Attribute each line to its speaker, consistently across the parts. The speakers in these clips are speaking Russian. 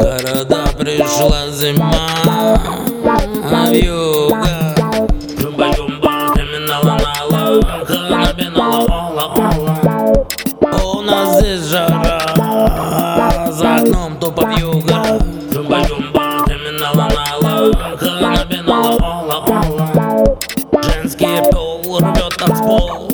Speaker 1: Города пришла зима, а вьюга. Жумба-юмба, криминала на лавах, набинала ола-ола У нас здесь жара, за окном тупо вьюга. Жумба-юмба, криминала на лавах, набинала ола-ола Женский пол рвет танцпол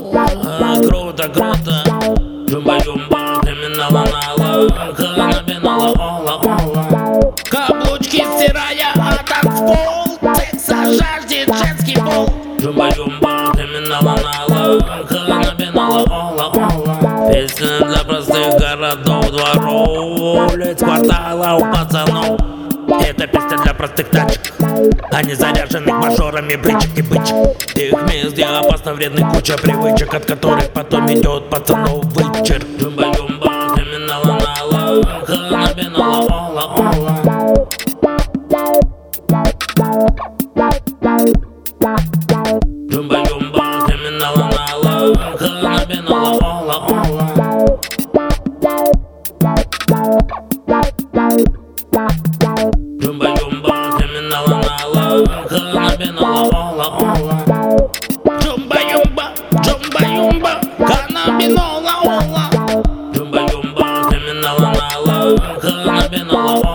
Speaker 1: круто, круто Бум-ба-бум, криминала нала Хана бинала, ола, ола. Каблучки стирая, а танцпол Секса жаждет женский пол. Юмба юмба, временала криминала нала Хана бинала, ола, ола. Песня для простых городов, дворов Улиц, кварталов пацанов. Это песня для простых тачек. А не заряженных мажорами брычек и бычек Тех мест, где опасно вредных куча привычек От которых потом идет пацанов вычерк Джумба-юмба, криминала нала Ханабинала, ола, ола Джумба-юмба, криминала нала Ханабинала, ола, ола нала Ханабинала, ола, ола Джумба-юмба, джумба-юмба Ханабинола, ола Джумба-юмба, криминала нала Ханабинала,